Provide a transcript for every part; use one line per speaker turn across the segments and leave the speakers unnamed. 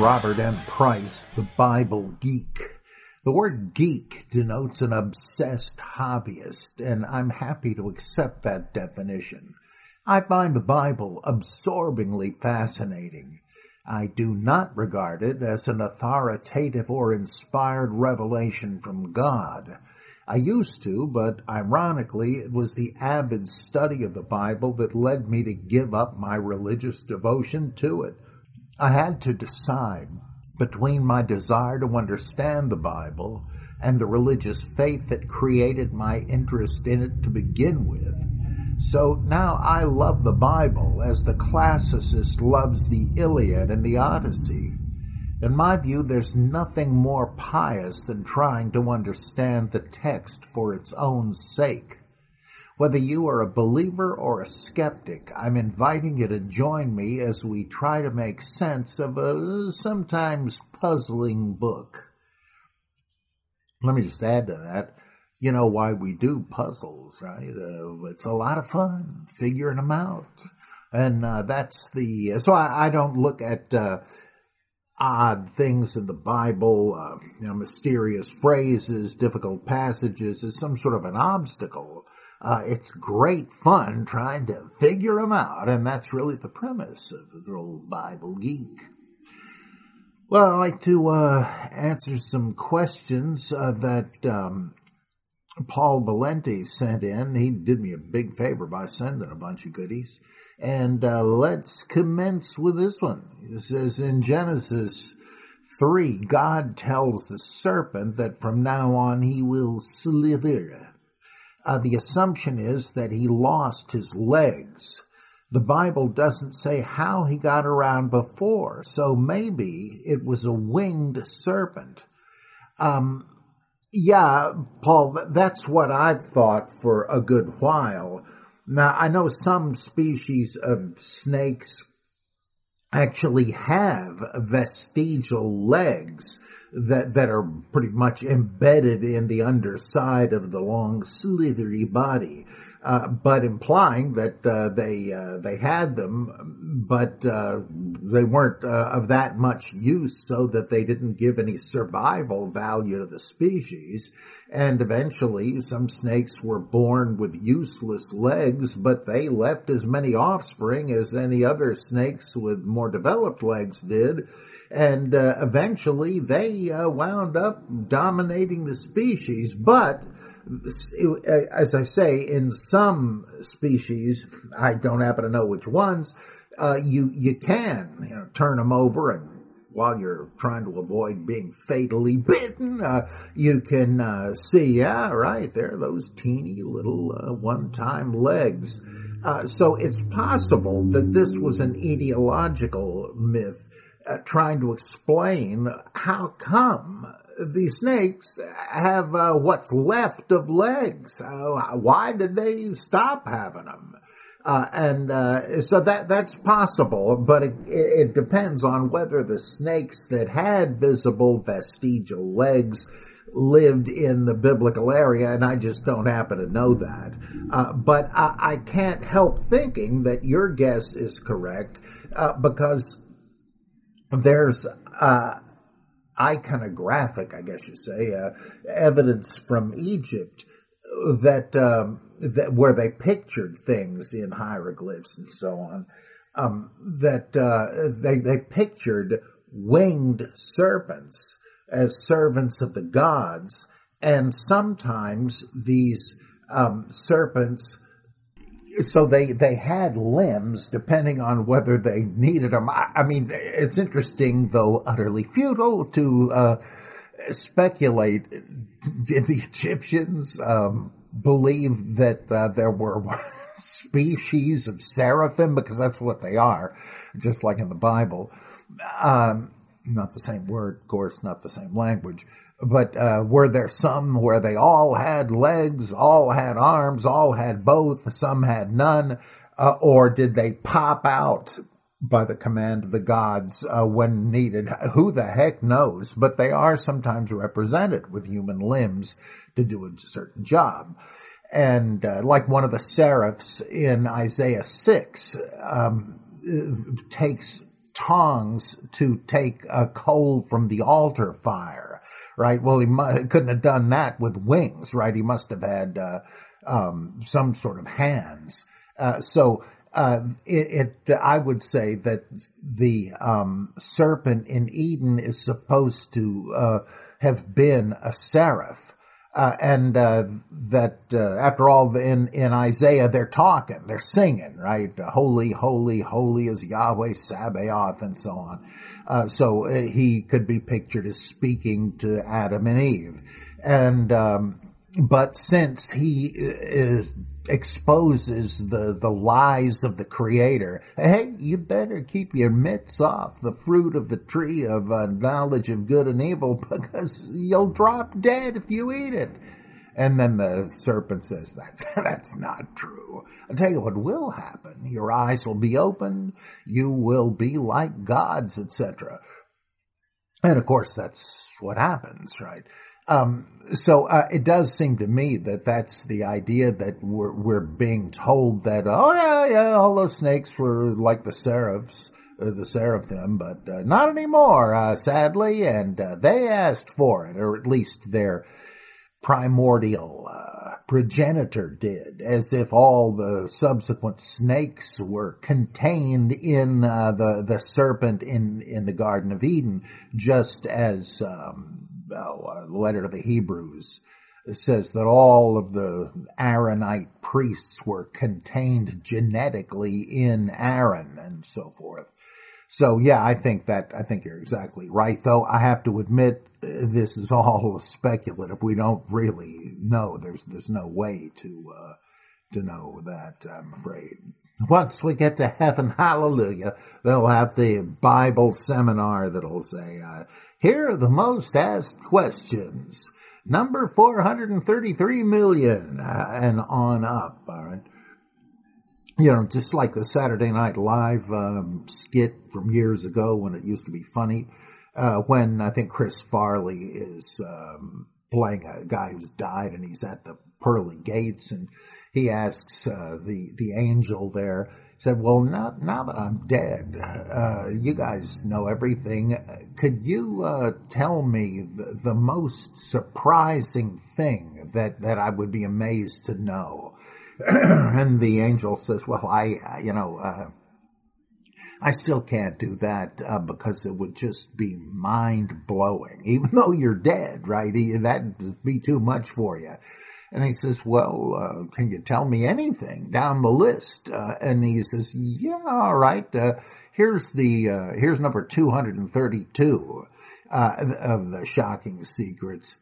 Robert M. Price, the Bible geek. The word geek denotes an obsessed hobbyist, and I'm happy to accept that definition. I find the Bible absorbingly fascinating. I do not regard it as an authoritative or inspired revelation from God. I used to, but ironically, it was the avid study of the Bible that led me to give up my religious devotion to it. I had to decide between my desire to understand the Bible and the religious faith that created my interest in it to begin with. So now I love the Bible as the classicist loves the Iliad and the Odyssey. In my view, there's nothing more pious than trying to understand the text for its own sake. Whether you are a believer or a skeptic, I'm inviting you to join me as we try to make sense of a sometimes puzzling book. Let me just add to that. You know why we do puzzles, right? Uh, it's a lot of fun figuring them out. And uh, that's the, so I, I don't look at, uh, odd things in the Bible, uh, you know, mysterious phrases, difficult passages as some sort of an obstacle. Uh, it's great fun trying to figure them out, and that's really the premise of the old Bible geek. Well, I'd like to uh, answer some questions uh, that um, Paul Valenti sent in. He did me a big favor by sending a bunch of goodies. And uh, let's commence with this one. It says in Genesis 3, God tells the serpent that from now on he will slither uh, the assumption is that he lost his legs. The Bible doesn't say how he got around before, so maybe it was a winged serpent. Um, yeah, Paul, that's what I've thought for a good while. Now, I know some species of snakes actually have vestigial legs that that are pretty much embedded in the underside of the long slithery body, uh, but implying that uh, they uh, they had them, but uh, they weren't uh, of that much use, so that they didn't give any survival value to the species. And eventually, some snakes were born with useless legs, but they left as many offspring as any other snakes with more developed legs did and eventually they wound up dominating the species. But as I say, in some species, I don't happen to know which ones, uh, you you can you know, turn them over and. While you're trying to avoid being fatally bitten, uh, you can uh, see, yeah, right there, those teeny little uh, one-time legs. so it's possible that this was an etiological myth uh, trying to explain how come these snakes have uh, what's left of legs. Uh, why did they stop having them? Uh, and uh, so that that's possible, but it, it depends on whether the snakes that had visible vestigial legs lived in the biblical area, and I just don't happen to know that. Uh, but I, I, can't help thinking that your guess is correct uh, because there's uh, iconographic, I guess you say, uh, evidence from Egypt that um, that where they pictured things in hieroglyphs and so on. Um, that uh, they they pictured winged serpents as servants of the gods, and sometimes these um, serpents so they they had limbs depending on whether they needed them. I, I mean, it's interesting though utterly futile to uh, speculate. Did the Egyptians um, believe that uh, there were species of seraphim because that's what they are, just like in the Bible. Um, not the same word, of course, not the same language. But uh, were there some where they all had legs, all had arms, all had both, some had none, uh, or did they pop out by the command of the gods uh, when needed? Who the heck knows? But they are sometimes represented with human limbs to do a certain job. And uh, like one of the seraphs in Isaiah 6 um, takes tongs to take a coal from the altar fire right? Well, he mu- couldn't have done that with wings, right? He must have had uh, um, some sort of hands. Uh, so uh, it, it, I would say that the um, serpent in Eden is supposed to uh, have been a seraph. Uh, and uh, that uh, after all, in in Isaiah, they're talking, they're singing, right? Holy, holy, holy is Yahweh Sabaoth, and so on. Uh, so uh, he could be pictured as speaking to Adam and Eve, and um, but since he is exposes the, the lies of the creator. Hey, you better keep your mitts off the fruit of the tree of uh, knowledge of good and evil because you'll drop dead if you eat it. And then the serpent says, that's, that's not true. I'll tell you what will happen. Your eyes will be opened. You will be like gods, etc. And of course, that's what happens, right? Um, so uh, it does seem to me that that's the idea that we're, we're being told that oh yeah yeah all those snakes were like the seraphs uh, the seraphim but uh, not anymore uh, sadly and uh, they asked for it or at least their primordial uh, progenitor did as if all the subsequent snakes were contained in the the serpent in in the garden of Eden just as um, letter to the Hebrews says that all of the Aaronite priests were contained genetically in Aaron and so forth. So yeah, I think that, I think you're exactly right though. I have to admit this is all speculative. We don't really know. There's, there's no way to, uh, to know that, I'm afraid. Once we get to heaven, hallelujah, they'll have the Bible seminar that'll say, uh, here are the most asked questions. Number 433 million, uh, and on up, alright. You know, just like the Saturday Night Live um, skit from years ago when it used to be funny, uh, when I think Chris Farley is um, playing a guy who's died and he's at the pearly gates and he asks uh, the the angel there said, "Well, now now that I'm dead, uh, you guys know everything. Could you uh, tell me the, the, most surprising thing that that I would be amazed to know?" and the angel says, "Well, I you know." I still can't do that uh, because it would just be mind blowing. Even though you're dead, right? That'd be too much for you. And he says, well, uh, can you tell me anything down the list? Uh, and he says, yeah, all right. Uh, here's the, uh, here's number 232, uh, of the shocking secrets.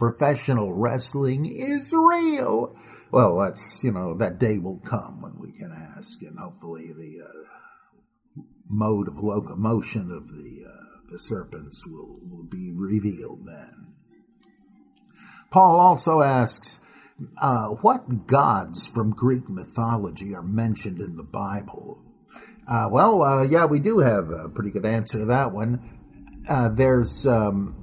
Professional wrestling is real. Well, that's, you know, that day will come when we can ask and hopefully the, uh, mode of locomotion of the, the serpents will, will be revealed then. Paul also asks, uh, what gods from Greek mythology are mentioned in the Bible? Uh, well, uh, yeah, we do have a pretty good answer to that one. Uh, there's um,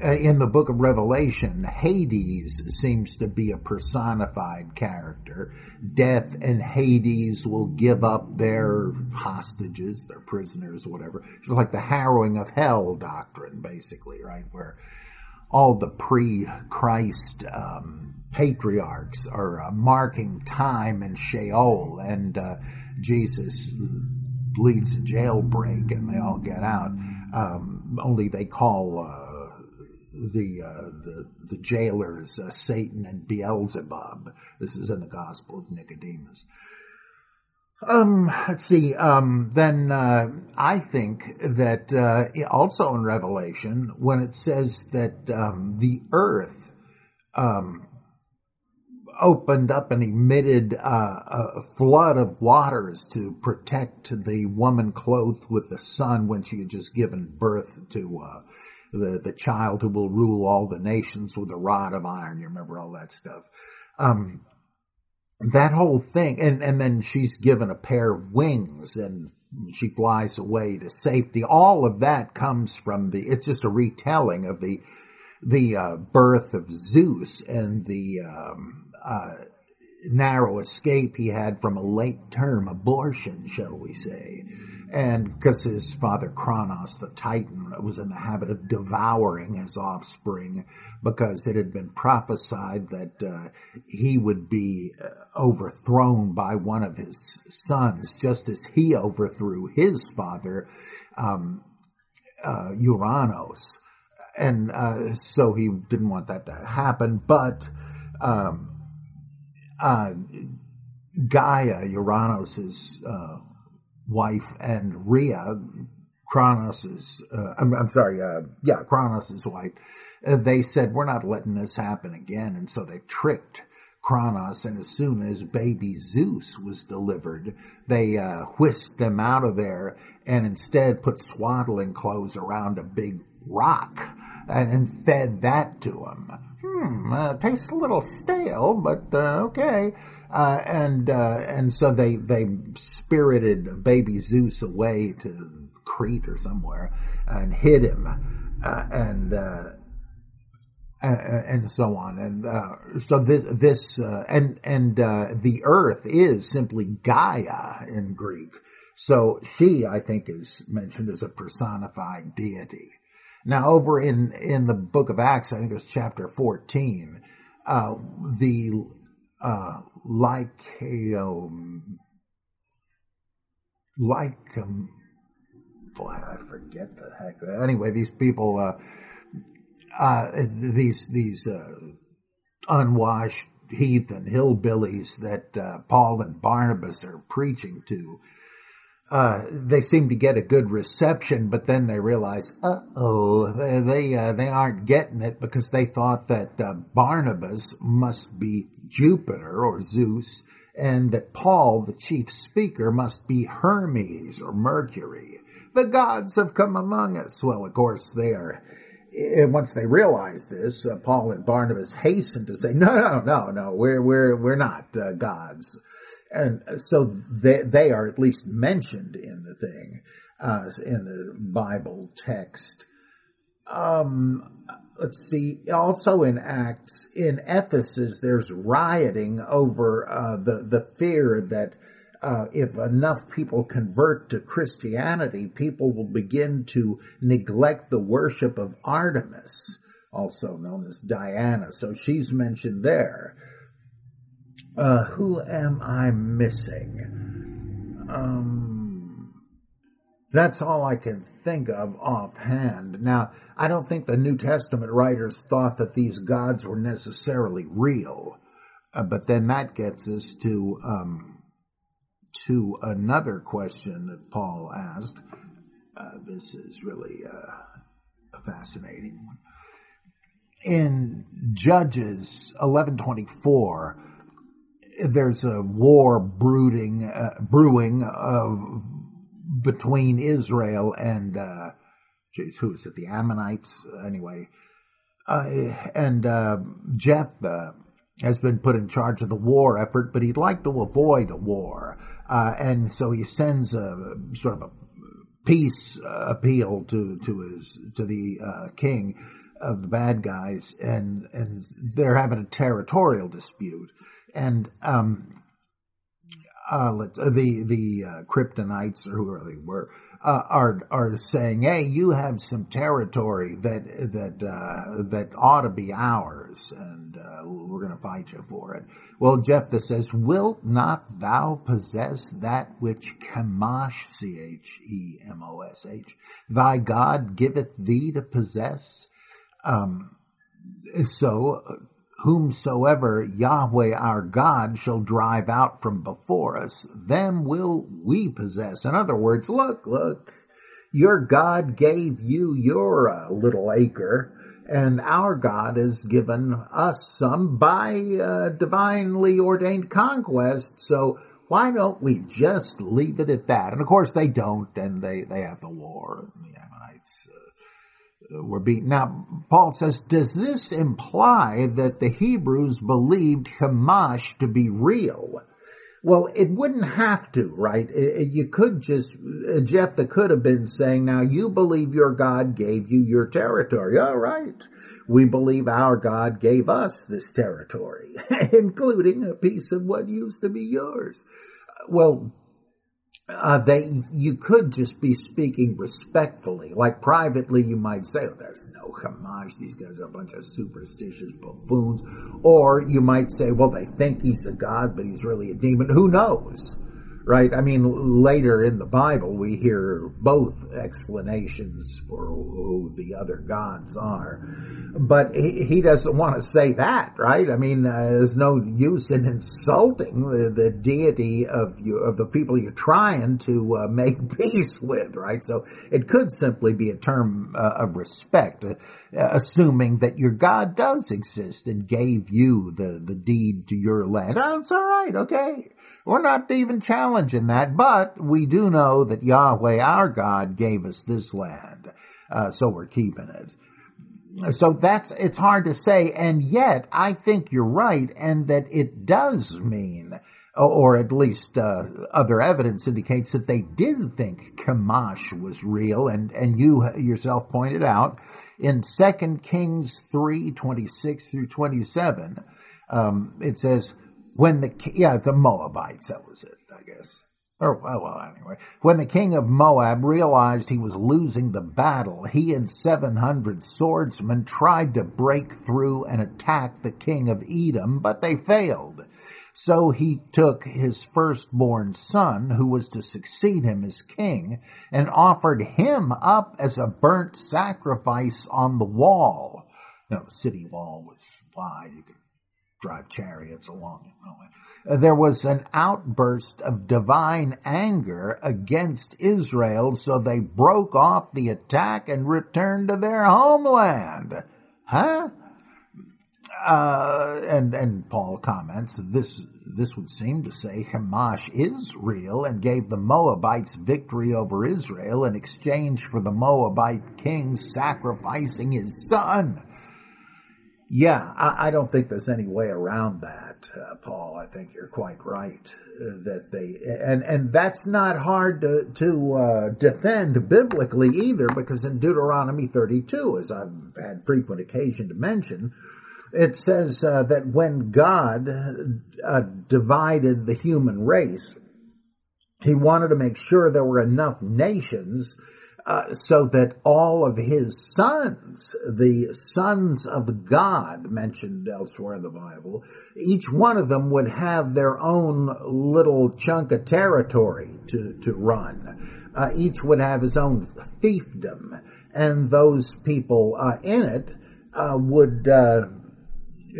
in the book of Revelation, Hades seems to be a personified character. Death and Hades will give up their hostages, their prisoners, whatever. It's like the harrowing of hell doctrine, basically, right? Where all the pre-Christ um, patriarchs are uh, marking time in Sheol, and uh, Jesus leads a jailbreak, and they all get out. Um, only they call uh, the uh, the the jailers uh, Satan and Beelzebub. This is in the Gospel of Nicodemus. Um, let's see. Um, then uh, I think that uh, also in Revelation, when it says that um, the earth um, opened up and emitted uh, a flood of waters to protect the woman clothed with the sun when she had just given birth to uh, the the child who will rule all the nations with a rod of iron. You remember all that stuff. Um, that whole thing, and, and then she's given a pair of wings and she flies away to safety. All of that comes from the, it's just a retelling of the, the, uh, birth of Zeus and the, um, uh, narrow escape he had from a late term abortion, shall we say. And because his father Kronos, the Titan, was in the habit of devouring his offspring because it had been prophesied that uh, he would be uh, overthrown by one of his sons, just as he overthrew his father, um, uh, Uranos. And uh, so he didn't want that to happen, but um, uh, Gaia, Uranos's uh, wife, and Rhea, Kronos's, uh, I'm, I'm, sorry, uh, yeah, Kronos's wife, uh, they said, we're not letting this happen again. And so they tricked Kronos, and as soon as baby Zeus was delivered, they uh, whisked them out of there and instead put swaddling clothes around a big rock and, and fed that to him hmm, uh, tastes a little stale, but uh, okay. Uh, and uh, and so they they spirited baby Zeus away to Crete or somewhere and hid him, uh, and uh, and so on. And uh, so this, this and and uh, the earth is simply Gaia in Greek. So she, I think, is mentioned as a personified deity. Now, over in in the book of Acts, I think it's chapter fourteen, uh, the uh, Lycaum, boy, I forget the heck. Anyway, these people, uh, uh, these these uh, unwashed heathen hillbillies that uh, Paul and Barnabas are preaching to uh, they seem to get a good reception, but then they realize, uh oh, they they, uh, they aren't getting it because they thought that uh, Barnabas must be Jupiter or Zeus, and that Paul, the chief speaker, must be Hermes or Mercury. The gods have come among us. Well, of course, they are. And once they realize this, uh, Paul and Barnabas hasten to say, "No, no, no, no, we're we're we're not uh, gods." And so they they are at least mentioned in the thing uh, in the Bible text. Um, let's see. Also in Acts in Ephesus, there's rioting over uh, the the fear that. Uh, if enough people convert to Christianity, people will begin to neglect the worship of Artemis, also known as Diana. So she's mentioned there. Uh, who am I missing? Um, that's all I can think of offhand. Now, I don't think the New Testament writers thought that these gods were necessarily real, uh, but then that gets us to um, to another question that Paul asked. Uh, this is really uh, a fascinating one. In Judges eleven twenty four there's a war brooding, uh, brewing of between Israel and, uh, geez, who is it? The Ammonites, anyway. Uh, and, uh, Jephthah has been put in charge of the war effort, but he'd like to avoid a war. Uh, and so he sends a sort of a peace appeal to, to his, to the, uh, king of the bad guys and, and they're having a territorial dispute and um, uh, the the uh, Kryptonites or whoever they were uh, are are saying, "Hey, you have some territory that that uh, that ought to be ours, and uh, we're going to fight you for it." Well, Jephthah says, "Wilt not thou possess that which Chemosh, C H E M O S H, thy God giveth thee to possess?" Um, so whomsoever Yahweh our God shall drive out from before us, them will we possess. In other words, look, look, your God gave you your uh, little acre, and our God has given us some by uh, divinely ordained conquest. So why don't we just leave it at that? And of course they don't, and they, they have the war, and the Ammonites were beaten. Now, Paul says, does this imply that the Hebrews believed Chemosh to be real? Well, it wouldn't have to, right? You could just, uh, Jephthah could have been saying, now you believe your God gave you your territory. All right. We believe our God gave us this territory, including a piece of what used to be yours. Well, uh, they, you could just be speaking respectfully. Like privately, you might say, oh, there's no Chemosh. These guys are a bunch of superstitious buffoons. Or you might say, well, they think he's a god, but he's really a demon. Who knows? Right? I mean, later in the Bible, we hear both explanations for who the other gods are. But he, he doesn't want to say that, right? I mean, uh, there's no use in insulting the, the deity of you, of the people you're trying to uh, make peace with, right? So it could simply be a term uh, of respect, uh, assuming that your God does exist and gave you the, the deed to your land. Oh, it's alright, okay. We're not even challenging that, but we do know that Yahweh our God gave us this land, uh, so we're keeping it. So that's, it's hard to say, and yet I think you're right, and that it does mean, or at least uh, other evidence indicates that they did think Chemosh was real, and, and you yourself pointed out in 2 Kings 3, 26 through 27, um, it says, when the, yeah, the Moabites, that was it, I guess. Or, well, well, anyway, when the king of Moab realized he was losing the battle, he and 700 swordsmen tried to break through and attack the king of Edom, but they failed. So he took his firstborn son, who was to succeed him as king, and offered him up as a burnt sacrifice on the wall. You know, the city wall was wide. You could drive chariots along it. Uh, there was an outburst of divine anger against Israel, so they broke off the attack and returned to their homeland. Huh? Uh, and and Paul comments this this would seem to say Chemosh is real and gave the Moabites victory over Israel in exchange for the Moabite king sacrificing his son. Yeah, I, I, don't think there's any way around that, uh, Paul. I think you're quite right uh, that they and and that's not hard to to uh, defend biblically either, because in Deuteronomy 32, as I've had frequent occasion to mention, it says uh, that when God uh, divided the human race, He wanted to make sure there were enough nations uh, so that all of his sons, the sons of God mentioned elsewhere in the Bible, each one of them would have their own little chunk of territory to, to run. Uh, each would have his own fiefdom, and those people uh, in it uh, would uh,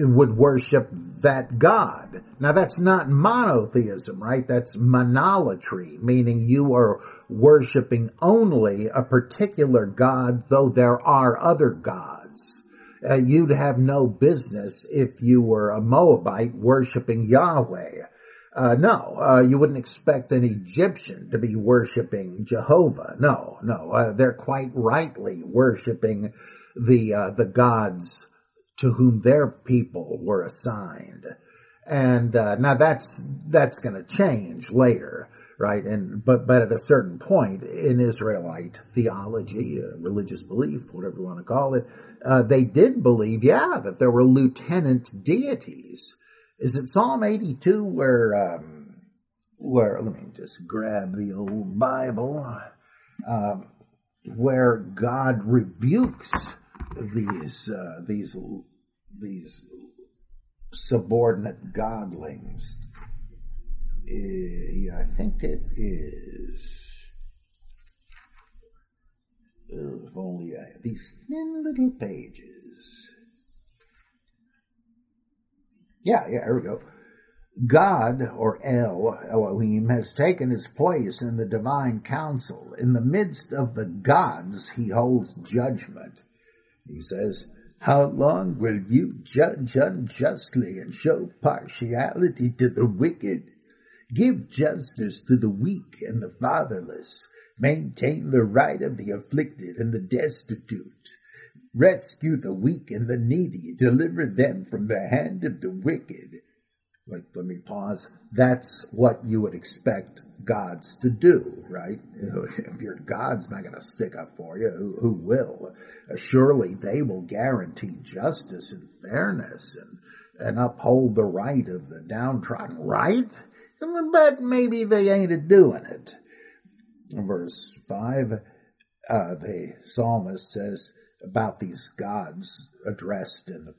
would worship that God. Now that's not monotheism, right? That's monolatry, meaning you are worshiping only a particular God, though there are other gods. Uh, you'd have no business if you were a Moabite worshiping Yahweh. Uh, no, uh, you wouldn't expect an Egyptian to be worshiping Jehovah. No, no, uh, they're quite rightly worshiping the uh, the gods to whom their people were assigned. And uh, now that's that's going to change later, right? And but but at a certain point in Israelite theology, uh, religious belief, whatever you want to call it, uh, they did believe, yeah, that there were lieutenant deities. Is it Psalm 82 where um, where let me just grab the old Bible um, where God rebukes these uh, these these subordinate godlings. Eh, I think it is. Oh, if only I these thin little pages. Yeah, yeah, here we go. God, or El, Elohim, has taken his place in the divine council. In the midst of the gods, he holds judgment. He says, How long will you judge unjustly and show partiality to the wicked? Give justice to the weak and the fatherless. Maintain the right of the afflicted and the destitute. Rescue the weak and the needy. Deliver them from the hand of the wicked like, let me pause. That's what you would expect gods to do, right? If your God's not going to stick up for you, who, who will? Surely they will guarantee justice and fairness and, and uphold the right of the downtrodden, right? But maybe they ain't doing it. Verse 5, uh, the psalmist says about these gods addressed in the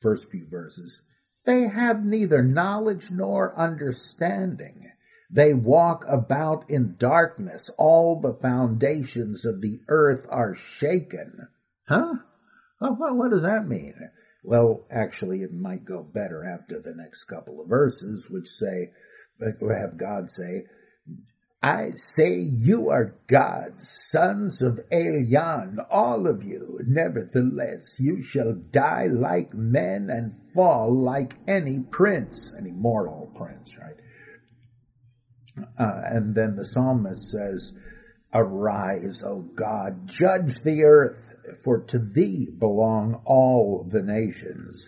first few verses, they have neither knowledge nor understanding. They walk about in darkness. All the foundations of the earth are shaken. Huh? Well, what does that mean? Well, actually, it might go better after the next couple of verses, which say, have God say, I say you are gods, sons of Elyon, all of you. Nevertheless, you shall die like men and fall like any prince, any mortal prince, right? Uh, and then the psalmist says, Arise, O God, judge the earth, for to thee belong all the nations.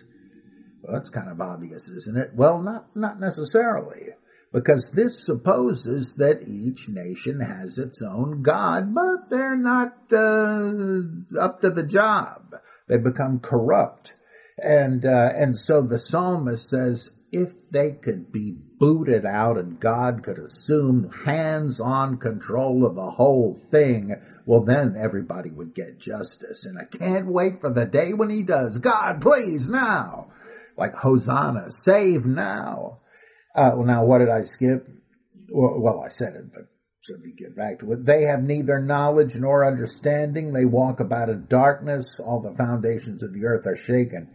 Well, that's kind of obvious, isn't it? Well, not, not necessarily because this supposes that each nation has its own God, but they're not uh, up to the job. They become corrupt. And, uh, and so the psalmist says, if they could be booted out and God could assume hands-on control of the whole thing, well then everybody would get justice. And I can't wait for the day when he does. God, please now! Like Hosanna, save now! Uh, well, now what did I skip? Well, well, I said it, but let me get back to it. They have neither knowledge nor understanding. They walk about in darkness. All the foundations of the earth are shaken.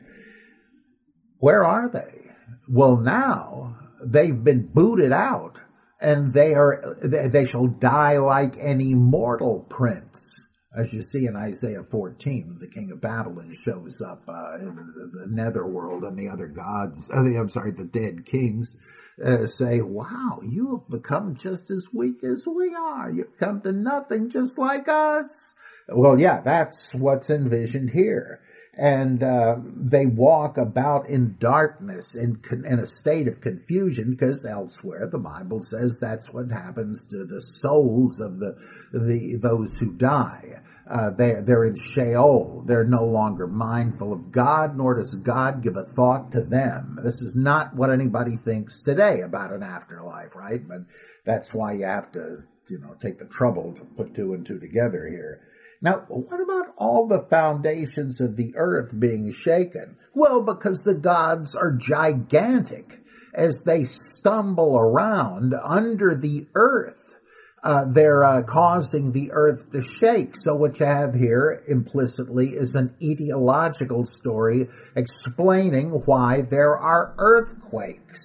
Where are they? Well, now they've been booted out and they are, they shall die like any mortal prince as you see in Isaiah 14, the king of Babylon shows up uh, in the, the netherworld and the other gods, uh, I'm sorry, the dead kings uh, say, wow, you have become just as weak as we are. You've come to nothing just like us. Well, yeah, that's what's envisioned here. And uh, they walk about in darkness, in, in a state of confusion, because elsewhere the Bible says that's what happens to the souls of the, the those who die. Uh, they're, they're in Sheol. They're no longer mindful of God, nor does God give a thought to them. This is not what anybody thinks today about an afterlife, right? But that's why you have to, you know, take the trouble to put two and two together here. Now, what about all the foundations of the earth being shaken? Well, because the gods are gigantic as they stumble around under the earth uh, they're uh, causing the earth to shake. So what you have here implicitly is an etiological story explaining why there are earthquakes.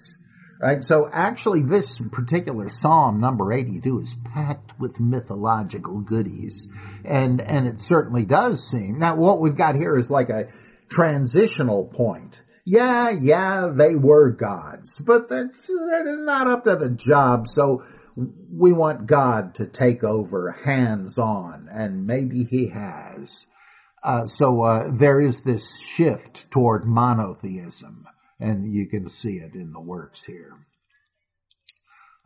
Right? So actually this particular Psalm number 82 is packed with mythological goodies. And, and it certainly does seem. Now what we've got here is like a transitional point. Yeah, yeah, they were gods, but they're, they're not up to the job. So we want God to take over hands on, and maybe He has. Uh, so uh, there is this shift toward monotheism, and you can see it in the works here.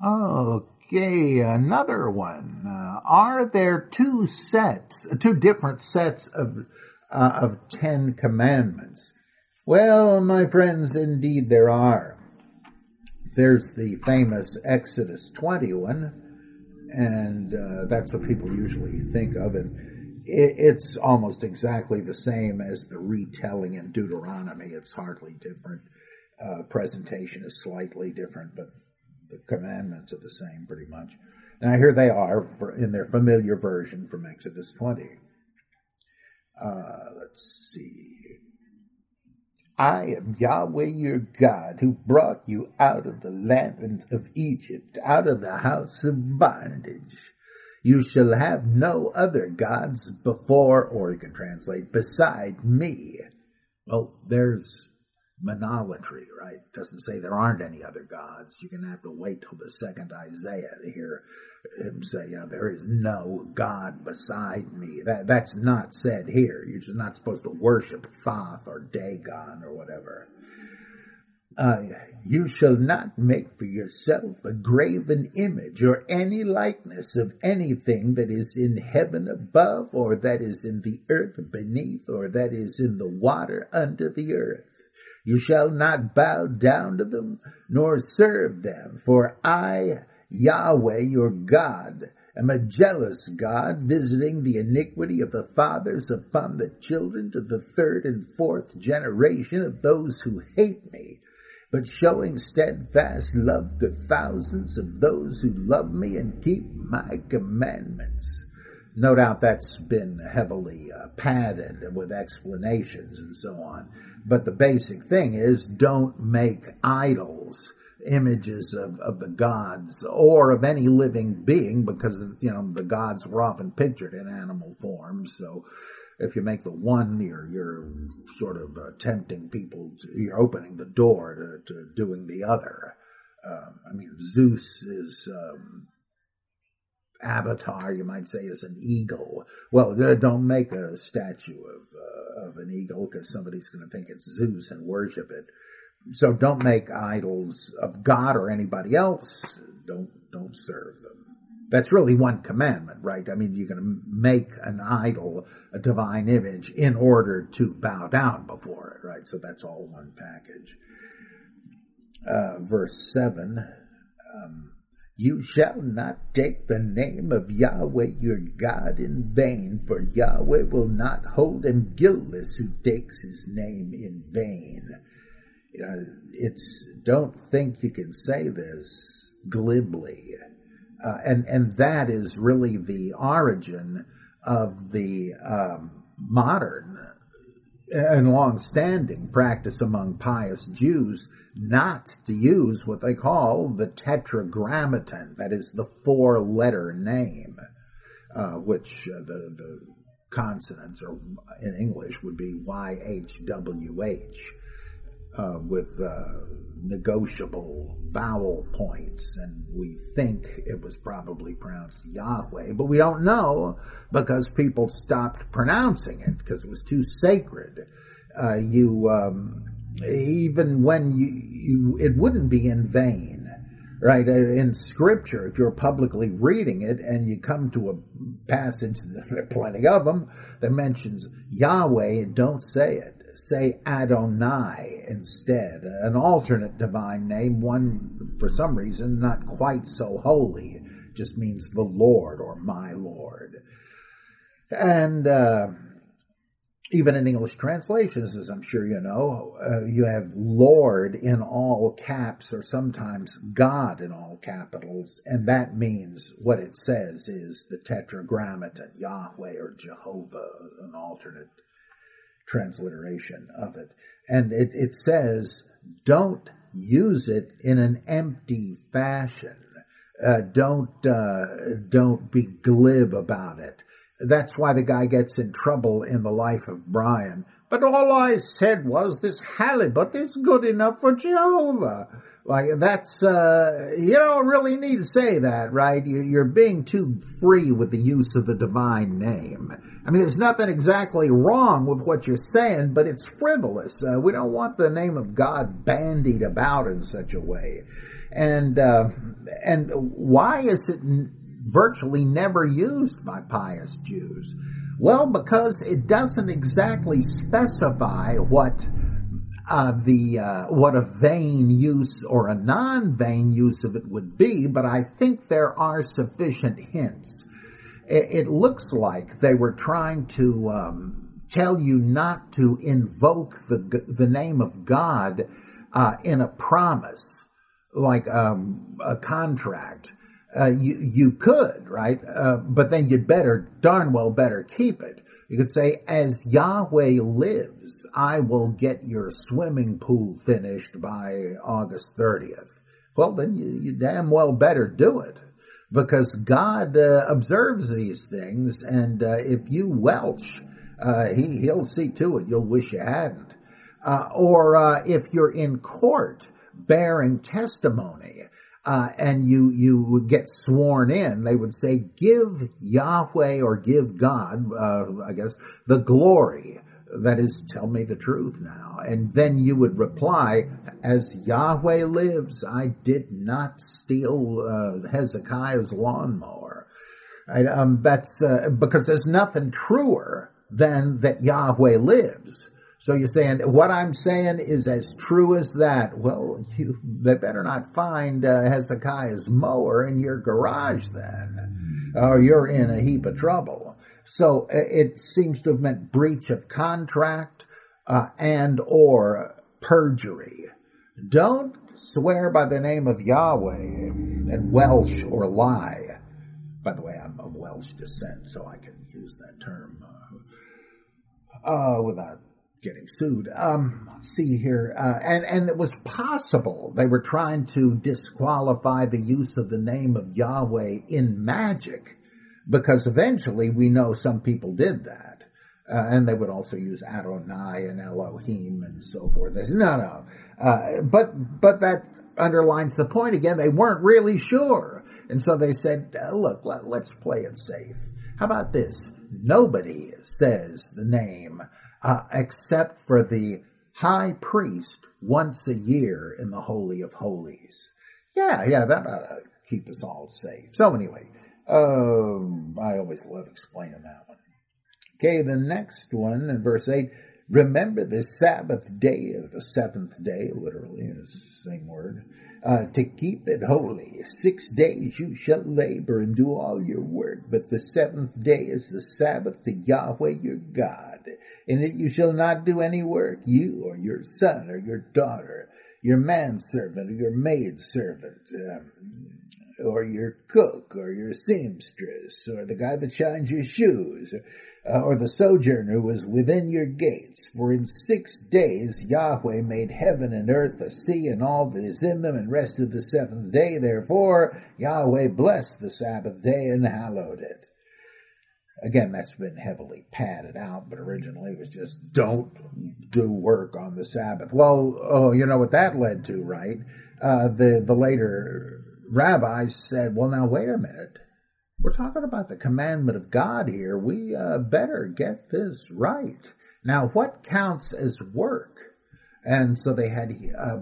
Okay, another one. Uh, are there two sets, two different sets of uh, of Ten Commandments? Well, my friends, indeed there are. There's the famous Exodus 21, and uh, that's what people usually think of, and it, it's almost exactly the same as the retelling in Deuteronomy. It's hardly different. Uh, presentation is slightly different, but the commandments are the same pretty much. Now here they are in their familiar version from Exodus 20. Uh, let's see. I am Yahweh your God who brought you out of the land of Egypt, out of the house of bondage. You shall have no other gods before, or you can translate, beside me. Well, there's monolatry, right? Doesn't say there aren't any other gods. You're going to have to wait till the second Isaiah to hear him say, you know, there is no God beside me. That, that's not said here. You're just not supposed to worship Thoth or Dagon or whatever. Uh, you shall not make for yourself a graven image or any likeness of anything that is in heaven above or that is in the earth beneath or that is in the water under the earth. You shall not bow down to them nor serve them, for I Yahweh your God am a jealous God, visiting the iniquity of the fathers upon the children to the third and fourth generation of those who hate me, but showing steadfast love to thousands of those who love me and keep my commandments. No doubt that's been heavily uh, padded with explanations and so on. But the basic thing is don't make idols images of, of the gods or of any living being because, you know, the gods were often pictured in animal forms. So if you make the one, you're, you're sort of uh, tempting people, to, you're opening the door to, to doing the other. Um, I mean, Zeus is, um, avatar, you might say, is an eagle. Well, don't make a statue of, uh, of an eagle because somebody's going to think it's Zeus and worship it. So don't make idols of God or anybody else. Don't, don't serve them. That's really one commandment, right? I mean, you're going to make an idol, a divine image, in order to bow down before it, right? So that's all one package. Uh, verse 7, um, you shall not take the name of Yahweh your God in vain, for Yahweh will not hold him guiltless who takes his name in vain you know, it's don't think you can say this glibly, uh, and and that is really the origin of the um, modern and long-standing practice among pious Jews not to use what they call the tetragrammaton, that is the four-letter name, uh, which uh, the, the consonants or in English would be YHWH uh, with uh, negotiable vowel points, and we think it was probably pronounced Yahweh, but we don't know because people stopped pronouncing it because it was too sacred. Uh, you um, even when you, you it wouldn't be in vain right? Uh, in scripture, if you're publicly reading it and you come to a passage, there are plenty of them, that mentions Yahweh, don't say it say Adonai instead, an alternate divine name, one for some reason not quite so holy, just means the Lord or my Lord. And uh, even in English translations, as I'm sure you know, uh, you have Lord in all caps or sometimes God in all capitals, and that means what it says is the tetragrammaton, Yahweh or Jehovah, an alternate transliteration of it. And it, it says, don't use it in an empty fashion. Uh, don't, uh, don't be glib about it. That's why the guy gets in trouble in the life of Brian. But all I said was this halibut is good enough for Jehovah. Like that's uh, you don't really need to say that, right? You're being too free with the use of the divine name. I mean, there's nothing exactly wrong with what you're saying, but it's frivolous. Uh, we don't want the name of God bandied about in such a way. And uh, and why is it virtually never used by pious Jews? Well, because it doesn't exactly specify what uh, the uh, what a vain use or a non-vain use of it would be, but I think there are sufficient hints. It, it looks like they were trying to um, tell you not to invoke the the name of God uh, in a promise, like um, a contract. Uh, you you could right, uh, but then you'd better darn well better keep it. You could say, as Yahweh lives, I will get your swimming pool finished by August 30th. Well, then you, you damn well better do it because God uh, observes these things, and uh, if you welch, uh, he he'll see to it. You'll wish you hadn't. Or if you're in court bearing testimony. Uh, and you you would get sworn in, they would say, "Give Yahweh or give God, I guess, the glory." That is, tell me the truth now. And then you would reply, as Yahweh lives, I did not steal uh, Hezekiah's lawnmower. Um, that's uh, because there's nothing truer than that Yahweh lives. So you're saying what I'm saying is as true as that. Well, you, they better not find uh, Hezekiah's mower in your garage then, or you're in a heap of trouble. So uh, it seems to have meant breach of contract uh, and or perjury. Don't swear by the name of Yahweh and Welsh or lie. By the way, I'm of Welsh descent, so I can use that term uh, uh, without getting sued. Um, see here, uh, and and it was possible they were trying to disqualify the use of the name of Yahweh in magic because eventually we know some people did that. Uh, and they would also use Adonai and Elohim and so forth. They said, no, no. Uh, but, but that underlines the point again. They weren't really sure. And so they said, uh, look, let, let's play it safe. How about this? Nobody says the name, uh, except for the high priest once a year in the Holy of Holies. Yeah, yeah, that ought to keep us all safe. So anyway, um, I always love explaining that one. Okay, the next one in verse 8. Remember the Sabbath day the seventh day, literally, is the same word, uh, to keep it holy. Six days you shall labor and do all your work, but the seventh day is the Sabbath to Yahweh your God. In it you shall not do any work, you or your son or your daughter, your manservant or your maidservant, um, or your cook, or your seamstress, or the guy that shines your shoes, uh, or the sojourner who was within your gates. For in six days Yahweh made heaven and earth, the sea, and all that is in them, and rested the seventh day. Therefore Yahweh blessed the Sabbath day and hallowed it. Again, that's been heavily padded out, but originally it was just don't do work on the Sabbath. Well, oh, you know what that led to, right? Uh, the the later rabbis said, well, now wait a minute. We're talking about the commandment of God here. We uh, better get this right. Now, what counts as work? And so they had uh,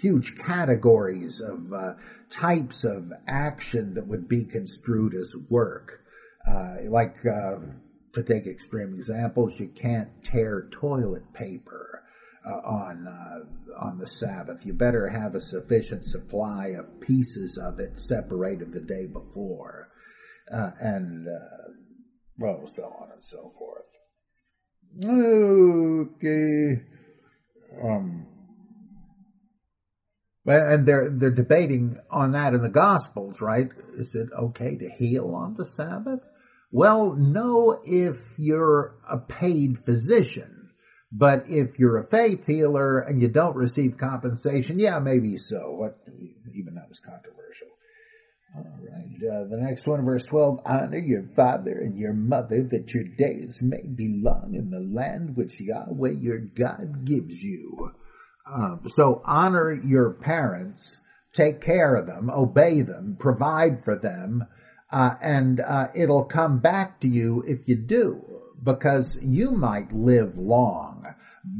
huge categories of uh, types of action that would be construed as work. Uh, like, uh, to take extreme examples, you can't tear toilet paper uh, on uh, on the Sabbath. You better have a sufficient supply of pieces of it separated the day before, uh, and uh, well, so on and so forth. Okay. Um, and they're they're debating on that in the Gospels, right? Is it okay to heal on the Sabbath? Well, no, if you're a paid physician. But if you're a faith healer and you don't receive compensation, yeah, maybe so. What, even that was controversial. All right. Uh, the next one, verse 12, honor your father and your mother that your days may be long in the land which Yahweh your God gives you. Um, so honor your parents, take care of them, obey them, provide for them, uh, and uh, it'll come back to you if you do because you might live long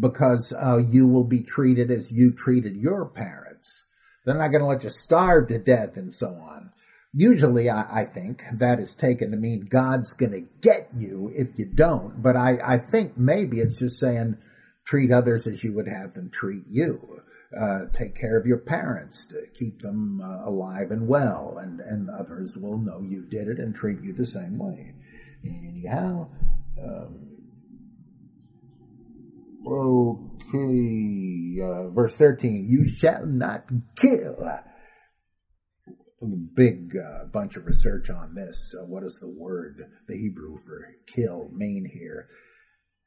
because uh, you will be treated as you treated your parents. They're not going to let you starve to death and so on. Usually, I, I think that is taken to mean God's going to get you if you don't. But I, I think maybe it's just saying treat others as you would have them treat you. Uh, take care of your parents, keep them uh, alive and well, and, and others will know you did it and treat you the same way. Anyhow, um, okay, uh, verse 13, you shall not kill. A big uh, bunch of research on this. Uh, what does the word, the Hebrew for kill, mean here?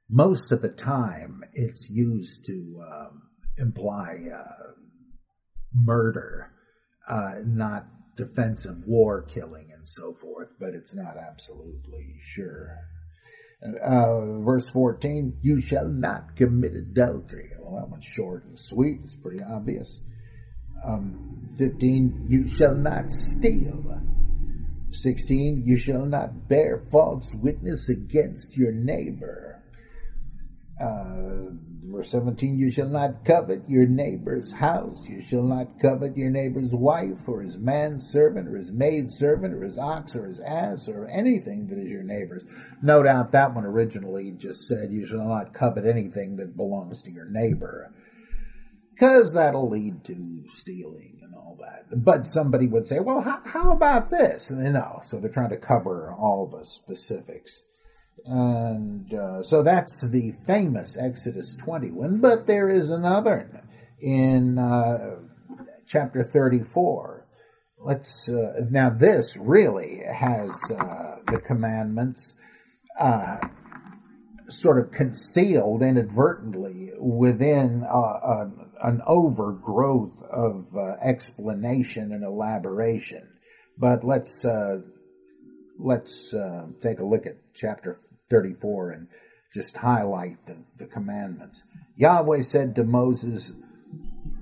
most of the time it's used to um, imply uh, murder, uh, not defensive war killing and so forth, but it's not absolutely sure. Uh, verse 14, you shall not commit adultery. Well, that one's short and sweet. It's pretty obvious. Um, 15, you shall not steal. 16, you shall not bear false witness against your neighbor. Uh, verse 17, you shall not covet your neighbor's house. You shall not covet your neighbor's wife or his manservant or his maidservant or his ox or his ass or anything that is your neighbor's. No doubt that one originally just said you shall not covet anything that belongs to your neighbor. Cause that'll lead to stealing and all that. But somebody would say, well, how, how about this? And. So they're trying to cover all the specifics. And uh, so that's the famous Exodus 21. But there is another in uh, chapter 34. Let's uh, now this really has uh, the commandments uh, sort of concealed inadvertently within uh, an overgrowth of explanation and elaboration. But let's let's take a look at chapter 34 and just highlight the, the commandments. Yahweh said to Moses,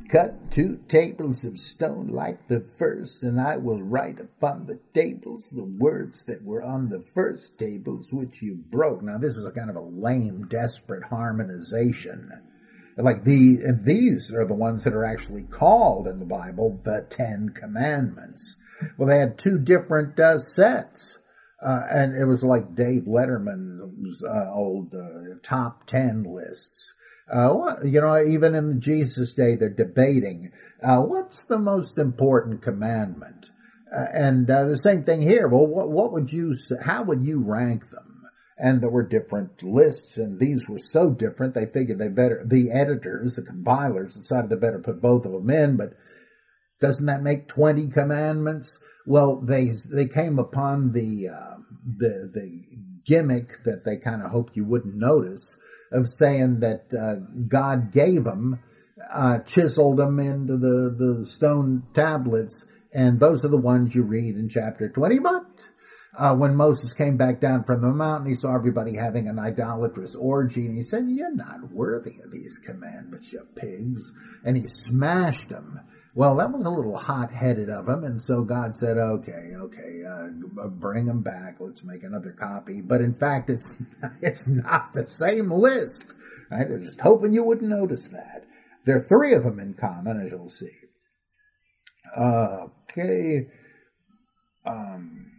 Cut two tables of stone like the first, and I will write upon the tables the words that were on the first tables which you broke. Now this is a kind of a lame, desperate harmonization. Like the, these are the ones that are actually called in the Bible the Ten Commandments. Well, they had two different uh, sets. Uh, and it was like Dave Letterman's uh, old uh, top ten lists. Uh, you know, even in Jesus' day, they're debating uh, what's the most important commandment. Uh, and the same thing here. Well, what, what would you? How would you rank them? And there were different lists, and these were so different. They figured they better. The editors, the compilers, decided they better put both of them in. But doesn't that make twenty commandments? Well, they they came upon the uh, the the gimmick that they kind of hoped you wouldn't notice of saying that uh, God gave them, uh, chiseled them into the the stone tablets, and those are the ones you read in chapter twenty. But uh, when Moses came back down from the mountain, he saw everybody having an idolatrous orgy, and he said, "You're not worthy of these commandments, you pigs," and he smashed them. Well, that was a little hot-headed of him, and so God said, "Okay, okay, uh, bring him back. Let's make another copy." But in fact, it's it's not the same list. Right? They're just hoping you wouldn't notice that. There are three of them in common, as you'll see. Okay. Um,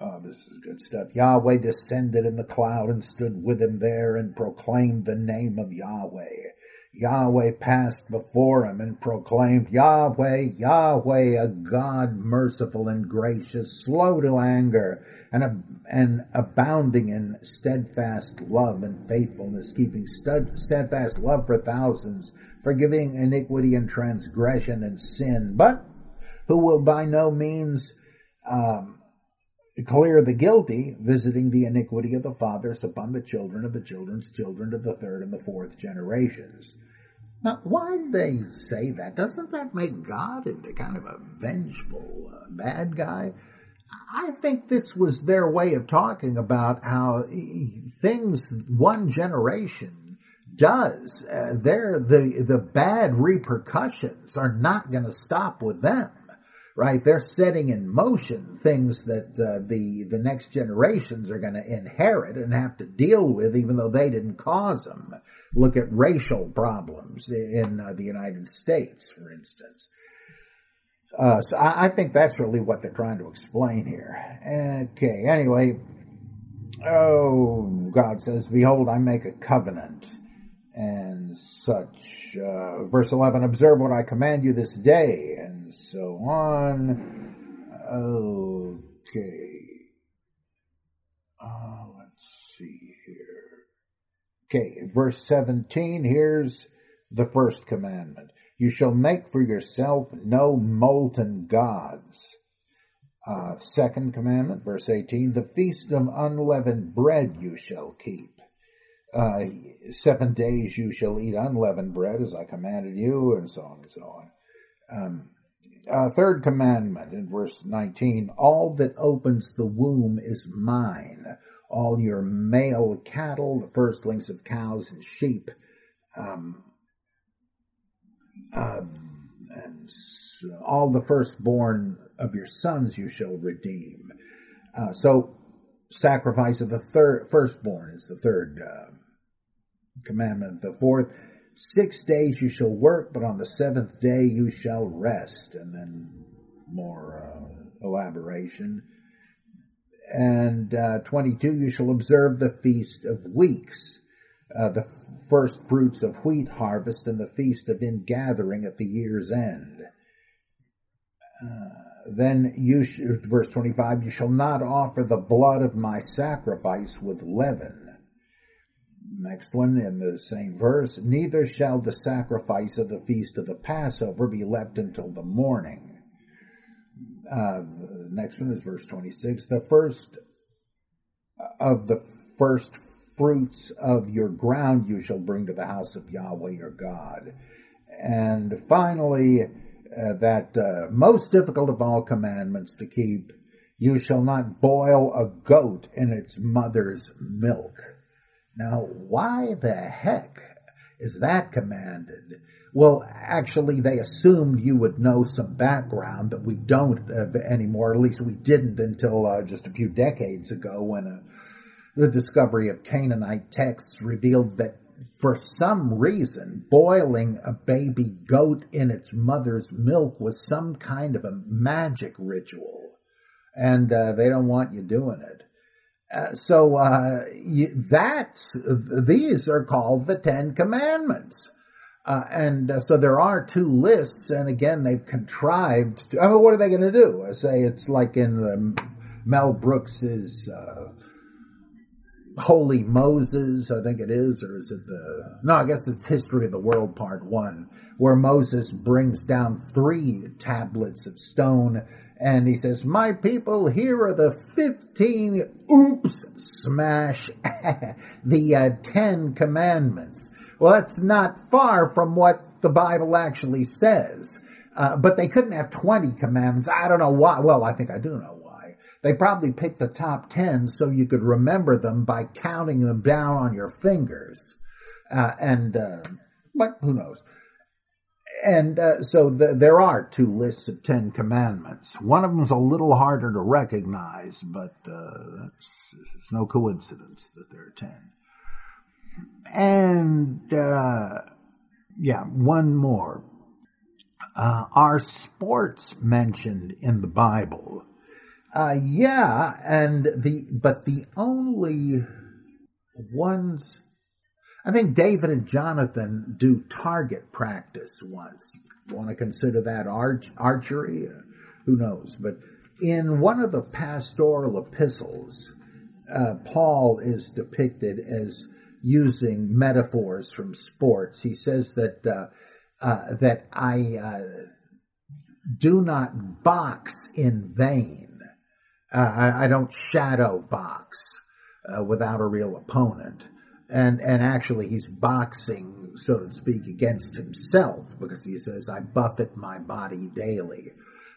oh, this is good stuff. Yahweh descended in the cloud and stood with him there and proclaimed the name of Yahweh. Yahweh passed before him and proclaimed, Yahweh, Yahweh, a God merciful and gracious, slow to anger, and, and abounding in steadfast love and faithfulness, keeping stud, steadfast love for thousands, forgiving iniquity and transgression and sin, but who will by no means um, clear the guilty, visiting the iniquity of the fathers upon the children of the children's children to the third and the fourth generations. Now, why do they say that? Doesn't that make God into kind of a vengeful uh, bad guy? I think this was their way of talking about how things one generation does. Uh, the the bad repercussions are not going to stop with them right? They're setting in motion things that uh, the the next generations are going to inherit and have to deal with, even though they didn't cause them. Look at racial problems in uh, the United States, for instance. Uh, so I, I, think that's really what they're trying to explain here. Okay, anyway, oh, God says, Behold, I make a covenant and such. Uh, verse 11, observe what I command you this day, so on. Okay. Uh, let's see here. Okay, verse 17, here's the first commandment. You shall make for yourself no molten gods. Uh, second commandment, verse 18, the feast of unleavened bread you shall keep. Uh, seven days you shall eat unleavened bread as I commanded you, and so on and so on. Um, uh, third commandment in verse 19, all that opens the womb is mine. All your male cattle, the firstlings of cows and sheep, um, uh, and all the firstborn of your sons you shall redeem. Uh, so sacrifice of the third firstborn is the third uh, commandment. The fourth, six days you shall work, but on the seventh day you shall rest. And then more uh, elaboration. And uh, 22, you shall observe the feast of weeks, uh, the first fruits of wheat harvest, and the feast of ingathering at the year's end. Uh, then you, sh- verse 25, you shall not offer the blood of my sacrifice with leaven. Next one in the same verse, neither shall the sacrifice of the feast of the Passover be left until the morning. Uh, the next one is verse 26, the first of the first fruits of your ground you shall bring to the house of Yahweh your God. And finally, uh, that uh, most difficult of all commandments to keep, you shall not boil a goat in its mother's milk. Now, why the heck is that commanded? Well, actually, they assumed you would know some background that we don't anymore. At least we didn't until uh, just a few decades ago when uh, the discovery of Canaanite texts revealed that for some reason, boiling a baby goat in its mother's milk was some kind of a magic ritual. And uh, they don't want you doing it. Uh, so uh, that's these are called the Ten Commandments, uh, and uh, so there are two lists. And again, they've contrived. To, I mean, what are they going to do? I say it's like in the Mel Brooks's uh, Holy Moses, I think it is, or is it the, no, I guess it's History of the World Part 1, where Moses brings down three tablets of stone, and he says, my people, here are the 15, oops, smash, the uh, Ten Commandments. Well, that's not far from what the Bible actually says. Uh, but they couldn't have 20 commandments. I don't know why. Well, I think I do know why. they probably picked the top 10 so you could remember them by counting them down on your fingers. Uh, and, uh, but who knows? And uh, so the, there are two lists of Ten Commandments. One of them is a little harder to recognize, but uh, it's no coincidence that there are ten. And uh, yeah, one more. Uh, are sports mentioned in the Bible? Uh, yeah, and the, but the only ones, I think David and Jonathan do target practice once. Want to consider that arch, archery? Uh, who knows? But in one of the pastoral epistles, uh, Paul is depicted as using metaphors from sports. He says that uh, uh that I uh, do not box in vain. Uh, I, I, don't shadow box without a real opponent. And, and actually he's boxing, so to speak, against himself because he says, I buffet my body daily.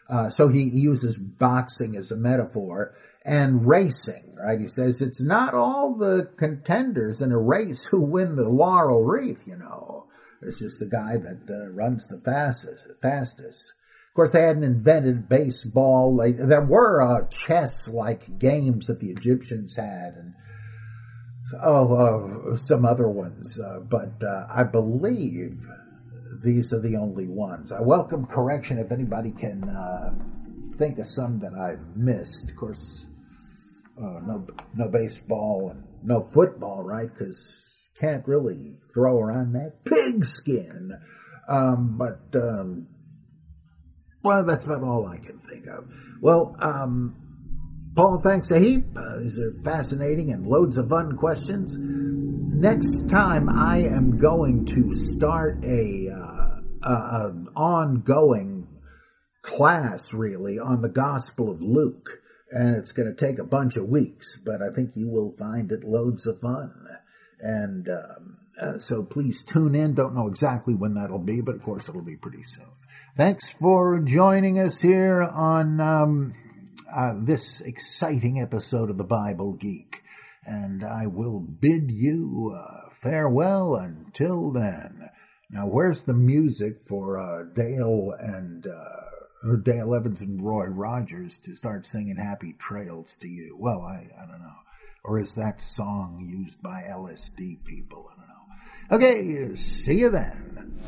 Uh, so he uses boxing as a metaphor and racing, right? He says it's not all the contenders in a race who win the laurel wreath, you know. It's just the guy that uh, runs the fastest, fastest Of course, they hadn't invented baseball. Like, there were uh, chess-like games that the Egyptians had, and oh, uh, some other ones. Uh, but uh, I believe these are the only ones. I welcome correction if anybody can uh, think of some that I've missed. Of course, uh, no no baseball and no football, right? Because can't really throw around that pigskin. Um, but um, well, that's about all I can think of. Well, um, Paul, thanks a heap. Uh, these are fascinating and loads of fun questions. Next time, I am going to start a, uh, uh, ongoing class really on the Gospel of Luke. And it's going to take a bunch of weeks, but I think you will find it loads of fun. And um, uh, so please tune in. Don't know exactly when that'll be, but of course it'll be pretty soon. Thanks for joining us here on um, uh, this exciting episode of the Bible Geek. And I will bid you uh, farewell until then. Now, where's the music for uh, Dale and uh, Dale Evans and Roy Rogers to start singing "Happy Trails" to you? Well, I I don't know. Or is that song used by LSD people? I don't know. Okay, see you then.